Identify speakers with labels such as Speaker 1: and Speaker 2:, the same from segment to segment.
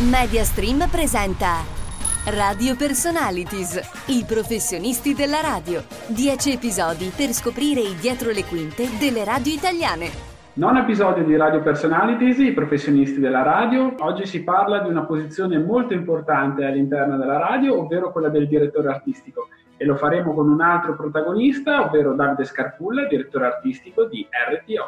Speaker 1: Mediastream presenta Radio Personalities, i professionisti della radio. Dieci episodi per scoprire i dietro le quinte delle radio italiane.
Speaker 2: Non episodio di Radio Personalities, i professionisti della radio. Oggi si parla di una posizione molto importante all'interno della radio, ovvero quella del direttore artistico. E lo faremo con un altro protagonista, ovvero Davide Scarpulla, direttore artistico di RTO.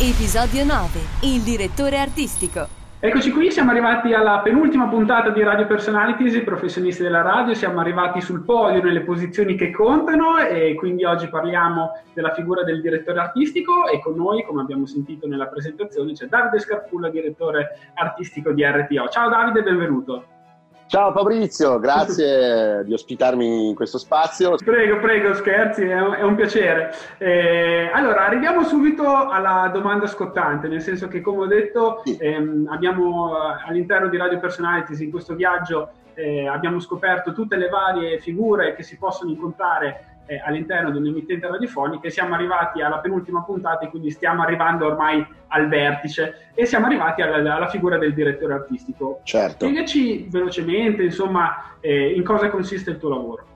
Speaker 1: Episodio 9. Il direttore artistico.
Speaker 2: Eccoci qui, siamo arrivati alla penultima puntata di Radio Personalities, i professionisti della radio, siamo arrivati sul podio nelle posizioni che contano e quindi oggi parliamo della figura del direttore artistico e con noi, come abbiamo sentito nella presentazione, c'è Davide Scarpulla, direttore artistico di RTO. Ciao Davide, benvenuto.
Speaker 3: Ciao Fabrizio, grazie di ospitarmi in questo spazio.
Speaker 2: Prego, prego, scherzi, è un, piacere. Eh, allora, arriviamo subito alla domanda scottante, nel senso che, come ho detto, sì. ehm, abbiamo all'interno di Radio Personalities in questo viaggio eh, abbiamo scoperto tutte le varie figure che si possono incontrare eh, all'interno di un'emittente radiofonica e siamo arrivati alla penultima puntata e quindi stiamo arrivando ormai al vertice e siamo arrivati alla, alla figura del direttore artistico.
Speaker 3: Certo.
Speaker 2: Spiegaci velocemente, insomma, eh, in cosa consiste il tuo lavoro.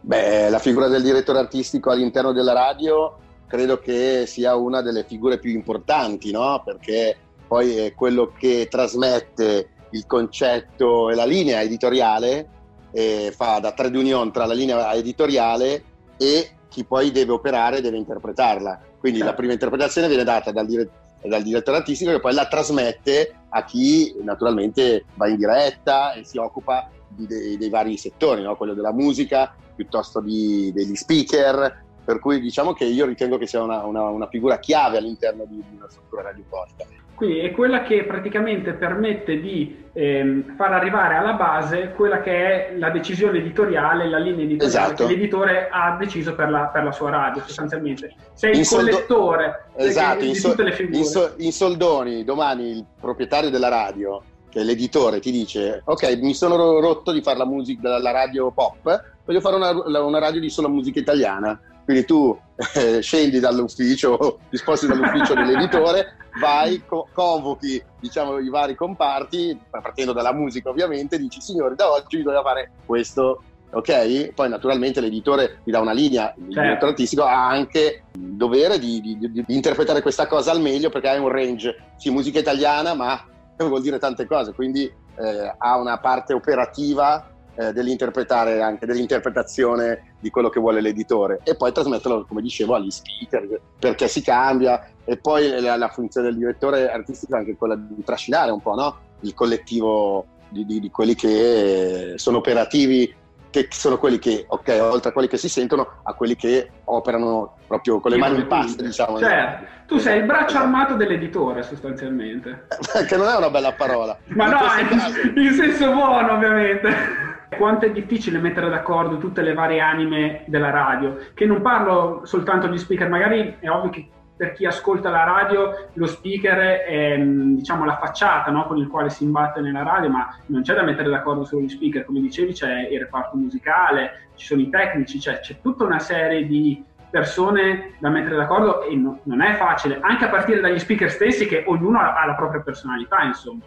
Speaker 3: Beh, la figura del direttore artistico all'interno della radio credo che sia una delle figure più importanti, no? Perché poi è quello che trasmette il concetto e la linea editoriale, e fa da trade union tra la linea editoriale e chi poi deve operare deve interpretarla. Quindi certo. la prima interpretazione viene data dal, dire- dal, direttore artistico che poi la trasmette a chi naturalmente va in diretta e si occupa dei, dei, vari settori, no? quello della musica piuttosto di, degli speaker, per cui diciamo che io ritengo che sia una, una, una figura chiave all'interno di, di una struttura radiofonica.
Speaker 2: Quindi è quella che praticamente permette di ehm, far arrivare alla base quella che è la decisione editoriale, la linea editoriale
Speaker 3: esatto.
Speaker 2: che l'editore ha deciso per la, per la sua radio sostanzialmente. Sei il collettore
Speaker 3: esatto,
Speaker 2: di, tutte le figure.
Speaker 3: In, so, in soldoni, domani il proprietario della radio, che è l'editore, ti dice ok, mi sono rotto di fare la musica della radio pop, voglio fare una, una radio di sola musica italiana quindi tu eh, scendi dall'ufficio, ti sposti dall'ufficio dell'editore, vai, co- convochi diciamo, i vari comparti, partendo dalla musica ovviamente, dici signori da oggi bisogna fare questo, ok? Poi naturalmente l'editore ti dà una linea, il certo. direttore artistico ha anche il dovere di, di, di, di, interpretare questa cosa al meglio perché hai un range, sì, musica italiana, ma vuol dire tante cose, quindi eh, ha una parte operativa eh, dell'interpretare anche dell'interpretazione di quello che vuole l'editore e poi trasmetterlo come dicevo agli speaker perché si cambia e poi la, la funzione del direttore artistico è anche quella di trascinare un po' no? il collettivo di, di, di, quelli che sono operativi che sono quelli che, ok, oltre a quelli che si sentono, a quelli che operano proprio con le mani in pasta, diciamo.
Speaker 2: Certo, tu sei il braccio armato dell'editore sostanzialmente.
Speaker 3: che non è una bella parola.
Speaker 2: Ma in no, in, in senso buono ovviamente quanto è difficile mettere d'accordo tutte le varie anime della radio, che non parlo soltanto di speaker, magari è ovvio che per chi ascolta la radio lo speaker è diciamo, la facciata no? con il quale si imbatte nella radio, ma non c'è da mettere d'accordo solo gli speaker, come dicevi c'è il reparto musicale, ci sono i tecnici, cioè, c'è tutta una serie di persone da mettere d'accordo e no, non è facile, anche a partire dagli speaker stessi che ognuno ha la propria personalità, insomma.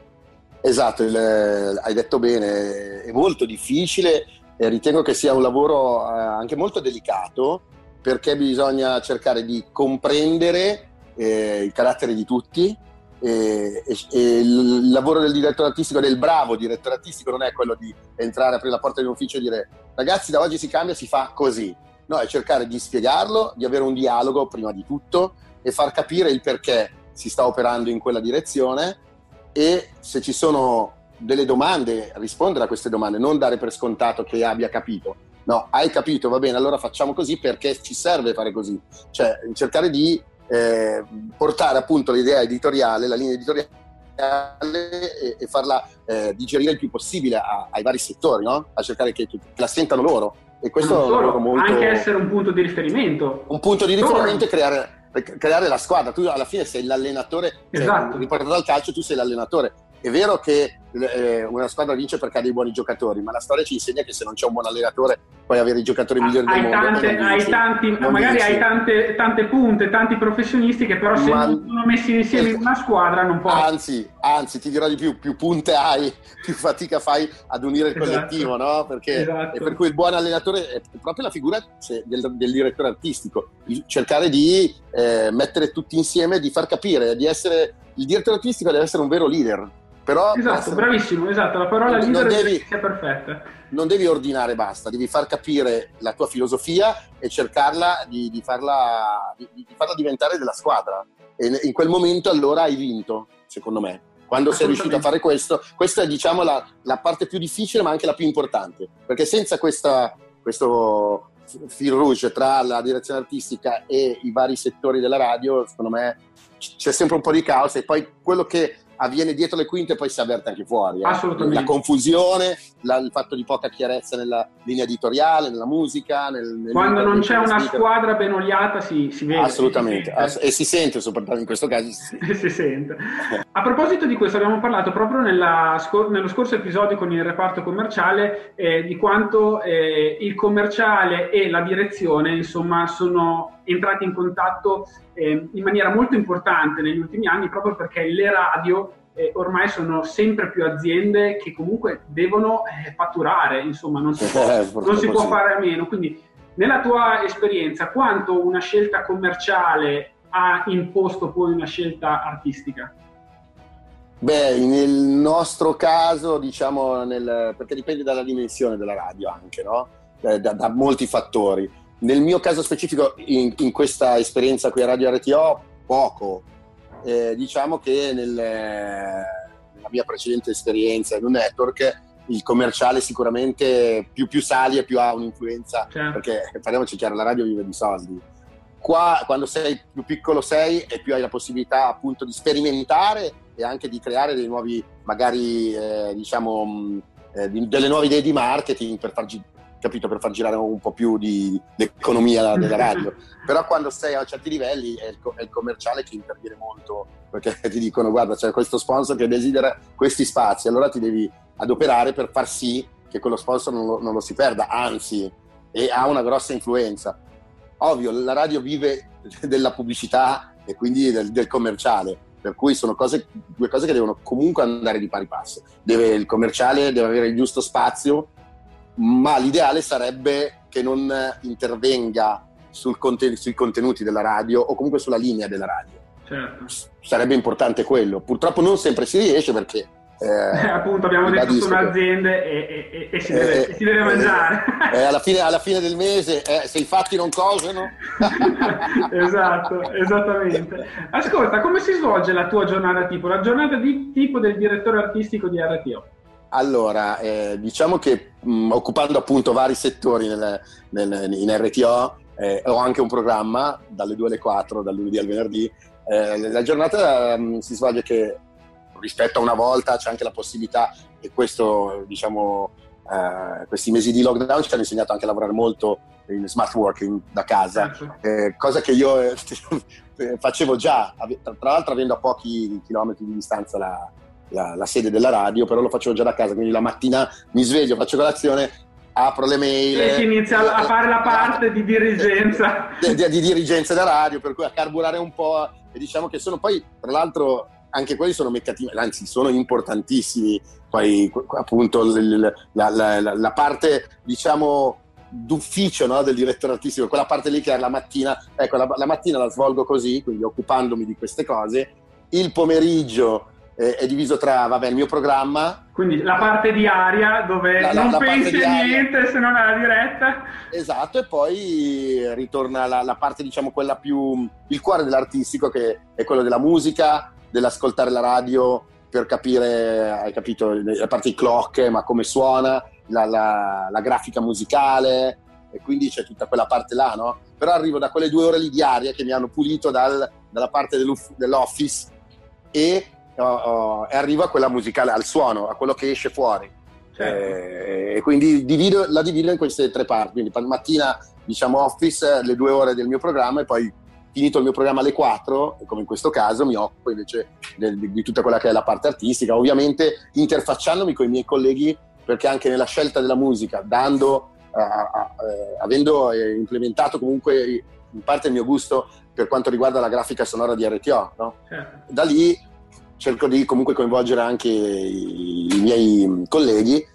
Speaker 3: Esatto, il, hai detto bene, è molto difficile e ritengo che sia un lavoro eh, anche molto delicato perché bisogna cercare di comprendere eh, il carattere di tutti e, e, e, il lavoro del direttore artistico, del bravo direttore artistico non è quello di entrare, aprire la porta di un ufficio e dire ragazzi da oggi si cambia, si fa così. No, è cercare di spiegarlo, di avere un dialogo prima di tutto e far capire il perché si sta operando in quella direzione e se ci sono delle domande, rispondere a queste domande, non dare per scontato che abbia capito. No, hai capito, va bene, allora facciamo così perché ci serve fare così. Cioè, cercare di eh, portare appunto l'idea editoriale, la linea editoriale e, e farla eh, digerire il più possibile a, ai vari settori, no? A cercare che, che, la sentano loro. E questo
Speaker 2: è un molto... Anche essere un punto di riferimento.
Speaker 3: Un punto di riferimento e creare creare la squadra. Tu alla fine sei l'allenatore, cioè,
Speaker 2: esatto.
Speaker 3: cioè, riportato dal calcio, tu sei l'allenatore. È vero che eh, una squadra vince perché ha dei buoni giocatori, ma la storia ci insegna che se non c'è un buon allenatore puoi avere i giocatori migliori del mondo.
Speaker 2: Tante, hai tanti, magari vinci. hai tante, tante, punte, tanti professionisti che però se ma, non sono messi insieme in una squadra non può.
Speaker 3: Anzi, anzi, ti dirò di più, più punte hai, più fatica fai ad unire il esatto. collettivo, no? Perché, esatto. per cui il buon allenatore è proprio la figura del, del direttore artistico, cercare di eh, mettere tutti insieme, di far capire, di essere il direttore artistico deve essere un vero leader però
Speaker 2: esatto, essere... bravissimo, esatto, la parola
Speaker 3: non,
Speaker 2: leader
Speaker 3: devi,
Speaker 2: è perfetta.
Speaker 3: Non devi ordinare basta, devi far capire la tua filosofia e cercarla di, di, farla, di, di farla, diventare della squadra. E in quel momento allora hai vinto, secondo me. Quando sei riuscito a fare questo, questa è diciamo la, la, parte più difficile ma anche la più importante, perché senza questa, questo fil rouge tra la direzione artistica e i vari settori della radio, secondo me c'è sempre un po' di caos e poi quello che avviene dietro le quinte e poi si avverte anche fuori. Eh?
Speaker 2: Assolutamente.
Speaker 3: La confusione, la, il fatto di poca chiarezza nella linea editoriale, nella musica. Nel, nel
Speaker 2: Quando non c'è una squadra ben oliata si, si vede.
Speaker 3: Assolutamente, si e si sente soprattutto in questo caso.
Speaker 2: Si sente. si sente. A proposito di questo abbiamo parlato proprio nella, nello scorso episodio con il reparto commerciale eh, di quanto eh, il commerciale e la direzione insomma sono entrati in contatto eh, in maniera molto importante negli ultimi anni proprio perché le radio eh, ormai sono sempre più aziende che comunque devono eh, fatturare, insomma non si, può, eh, non si può fare a meno. Quindi nella tua esperienza quanto una scelta commerciale ha imposto poi una scelta artistica?
Speaker 3: Beh, nel nostro caso, diciamo, nel, perché dipende dalla dimensione della radio anche, no? Eh, da, da molti fattori nel mio caso specifico, in, in questa esperienza qui a Radio RTO, poco. Eh, diciamo che nel, nella mia precedente esperienza in un network il commerciale sicuramente più, più sali e più ha un'influenza, certo. perché parliamoci chiaro, la radio vive di soldi. Qua quando sei più piccolo sei e più hai la possibilità appunto di sperimentare e anche di creare dei nuovi, magari eh, diciamo, eh, di, delle nuove idee di marketing per far capito, per far girare un po' più di, l'economia della radio. Però quando sei a certi livelli è il, è il, commerciale che interviene molto, perché ti dicono guarda c'è questo sponsor che desidera questi spazi, allora ti devi adoperare per far sì che quello sponsor non lo, non lo si perda, anzi, e ha una grossa influenza. Ovvio, la radio vive della pubblicità e quindi del, del commerciale, per cui sono cose, due cose che devono comunque andare di pari passo. Deve, il commerciale deve avere il giusto spazio ma l'ideale sarebbe che non intervenga sul conten- sui contenuti della radio o comunque sulla linea della radio.
Speaker 2: Certo.
Speaker 3: Sarebbe importante quello. Purtroppo non sempre si riesce perché...
Speaker 2: Eh, eh appunto abbiamo detto sono aziende e, e, e, si deve, eh, si deve mangiare.
Speaker 3: Eh, alla, fine, alla, fine, del mese, eh, se i fatti non cosano...
Speaker 2: esatto, esattamente. Ascolta, come si svolge la tua giornata tipo? La giornata di tipo del direttore artistico di RTO?
Speaker 3: Allora, eh, diciamo che mh, occupando appunto vari settori nel, nel, in RTO, eh, ho anche un programma dalle 2 alle 4, dal lunedì al venerdì. Eh, la giornata mh, si svolge che rispetto a una volta c'è anche la possibilità, e questo diciamo, eh, questi mesi di lockdown ci hanno insegnato anche a lavorare molto in smart working da casa, certo. eh, cosa che io facevo già, tra l'altro avendo a pochi chilometri di distanza la, la, la, sede della radio, però lo facevo già da casa, quindi la mattina mi sveglio, faccio colazione, apro le mail.
Speaker 2: E si inizia a fare la parte di dirigenza.
Speaker 3: Di, di, di dirigenza da radio, per cui a carburare un po'. E diciamo che sono poi, tra l'altro, anche quelli sono meccanici, anzi sono importantissimi. Poi appunto la, la, la, la parte, diciamo, d'ufficio no, del direttore artistico, quella parte lì che è la mattina, ecco, la mattina la svolgo così, quindi occupandomi di queste cose. Il pomeriggio eh, è diviso tra, vabbè, il mio programma.
Speaker 2: Quindi la parte diaria dove la, non la, pensi a niente se non alla diretta.
Speaker 3: Esatto, e poi ritorna la, la, parte, diciamo, quella più, il cuore dell'artistico che è quello della musica, dell'ascoltare la radio per capire, hai capito, a parte i clock, ma come suona, la, la, la, grafica musicale, e quindi c'è tutta quella parte là, no? Però arrivo da quelle due ore lì diarie che mi hanno pulito dal, dalla parte dell'office e oh, e arrivo a quella musicale, al suono, a quello che esce fuori. Certo. Eh, e quindi divido, la divido in queste tre parti. Quindi mattina, diciamo, office, le due ore del mio programma e poi finito il mio programma alle 4, come in questo caso, mi occupo invece del, di, di tutta quella che è la parte artistica, ovviamente interfacciandomi con i miei colleghi perché anche nella scelta della musica, dando, uh, uh, avendo eh, implementato comunque in parte il mio gusto per quanto riguarda la grafica sonora di RTO, no? certo. da lì cerco di comunque coinvolgere anche i, i miei colleghi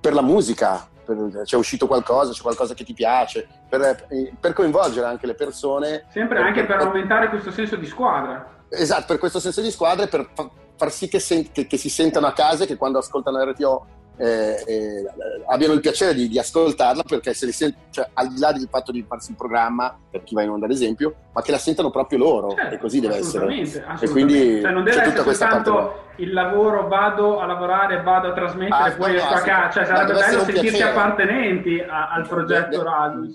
Speaker 3: per la musica, per, c'è uscito qualcosa, c'è qualcosa che ti piace, per, per coinvolgere anche le persone.
Speaker 2: Sempre
Speaker 3: per,
Speaker 2: anche per, aumentare questo senso di squadra.
Speaker 3: Esatto, per questo senso di squadra e per far sì che, sen- che, che si sentano a casa e che quando ascoltano RTO eh, eh, abbiano il piacere di, di, ascoltarla perché se sent- cioè, al di là del fatto di farsi un programma per chi va in onda ad esempio ma che la sentano proprio loro certo, e così deve
Speaker 2: assolutamente,
Speaker 3: essere
Speaker 2: assolutamente. e quindi cioè, non deve essere soltanto il lavoro vado a lavorare vado a trasmettere ah, poi no, esco a casa cioè sarebbe bello sentirsi piacere. appartenenti a, al progetto deve, radio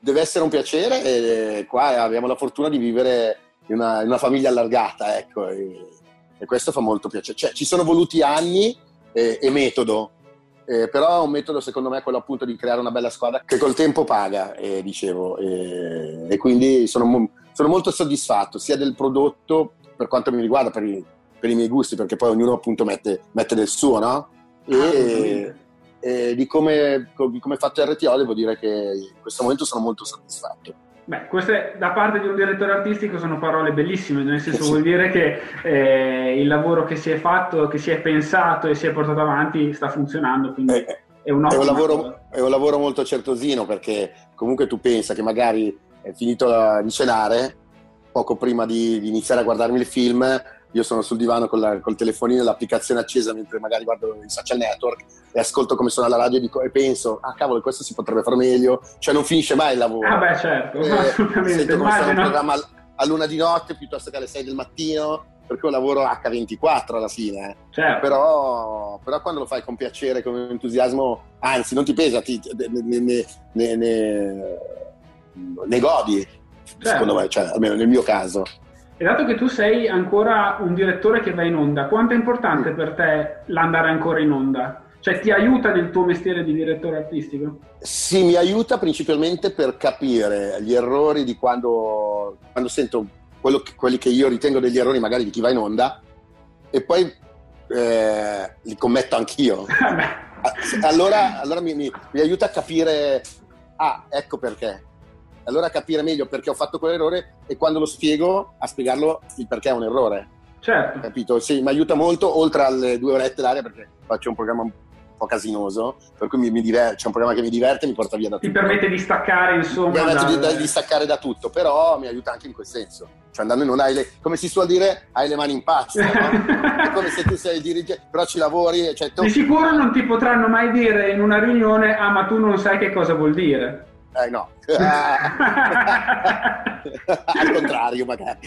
Speaker 3: deve essere un piacere e qua abbiamo la fortuna di vivere in una, in una famiglia allargata ecco e, e questo fa molto piacere cioè, ci sono voluti anni e, e metodo. Eh, però è un metodo secondo me quello appunto di creare una bella squadra che col tempo paga, eh, dicevo, eh, e quindi sono, sono, molto soddisfatto sia del prodotto per quanto mi riguarda, per i, per i miei gusti, perché poi ognuno appunto mette, mette del suo, no? E, e di, come, di come è fatto RTO devo dire che in questo momento sono molto soddisfatto.
Speaker 2: Beh, queste da parte di un direttore artistico sono parole bellissime, nel senso vuol dire che eh, il lavoro che si è fatto, che si è pensato e si è portato avanti sta funzionando, quindi eh, è, un
Speaker 3: è, un lavoro, è un lavoro molto certosino perché comunque tu pensa che magari è finito di cenare, poco prima di, di iniziare a guardarmi il film, io sono sul divano con la, col telefonino e l'applicazione accesa mentre magari guardo i social network e ascolto come suona la radio e, dico, e penso, ah cavolo, questo si potrebbe fare meglio, cioè non finisce mai il lavoro.
Speaker 2: Ah beh certo, eh, assolutamente.
Speaker 3: Sento come suona un programma a luna di notte piuttosto che alle 6 del mattino, perché un lavoro H24 alla fine. Eh. Certo. Però, però, quando lo fai con piacere, con entusiasmo, anzi non ti pesa, ti, ne, ne, ne, ne godi, certo. secondo me, cioè, almeno nel mio caso.
Speaker 2: E dato che tu sei ancora un direttore che va in onda, quanto è importante per te l'andare ancora in onda? Cioè ti aiuta nel tuo mestiere di direttore artistico?
Speaker 3: Sì, mi aiuta principalmente per capire gli errori di quando, quando sento che, quelli che io ritengo degli errori magari di chi va in onda e poi eh, li commetto anch'io. allora, allora mi, mi, mi aiuta a capire, ah, ecco perché allora capire meglio perché ho fatto quell'errore e quando lo spiego a spiegarlo il perché è un errore.
Speaker 2: Certo.
Speaker 3: Capito? Sì, mi aiuta molto, oltre alle due orette d'aria, perché faccio un programma un po' casinoso, per cui mi, mi diver- c'è un programma che mi diverte e mi porta via da tutto.
Speaker 2: Ti permette di staccare, insomma. Mi
Speaker 3: permette dal... di, di, staccare da tutto, però mi aiuta anche in quel senso. Cioè andando in non hai le, come si suol dire, hai le mani in pasta, no? È come se tu sei dirigente, però ci lavori. Cioè.
Speaker 2: Di sicuro non ti potranno mai dire in una riunione, ah ma tu non sai che cosa vuol dire.
Speaker 3: Eh no, al contrario magari.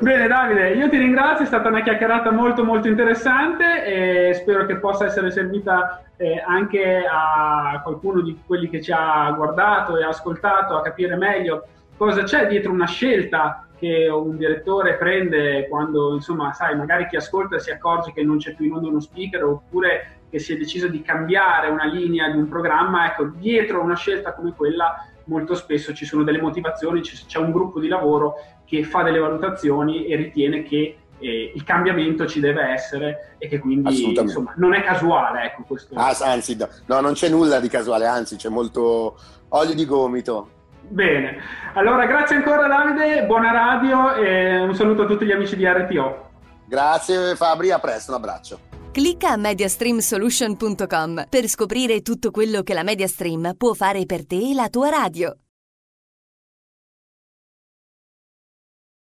Speaker 2: Bene Davide, io ti ringrazio, è stata una chiacchierata molto molto interessante e spero che possa essere servita eh, anche a qualcuno di quelli che ci ha guardato e ascoltato a capire meglio cosa c'è dietro una scelta che un direttore prende quando, insomma, sai, magari chi ascolta si accorge che non c'è più in onda uno speaker oppure che si è deciso di cambiare una linea di un programma, ecco, dietro una scelta come quella molto spesso ci sono delle motivazioni, c'è un gruppo di lavoro che fa delle valutazioni e ritiene che eh, il cambiamento ci deve essere e che quindi insomma, non è casuale. Ecco, questo.
Speaker 3: Ah, anzi, no, no, non c'è nulla di casuale, anzi c'è molto olio di gomito.
Speaker 2: Bene, allora grazie ancora Davide, buona radio e un saluto a tutti gli amici di RTO.
Speaker 3: Grazie Fabri, a presto, un abbraccio.
Speaker 1: Clicca a mediastreamsolution.com per scoprire tutto quello che la Mediastream può fare per te e la tua radio.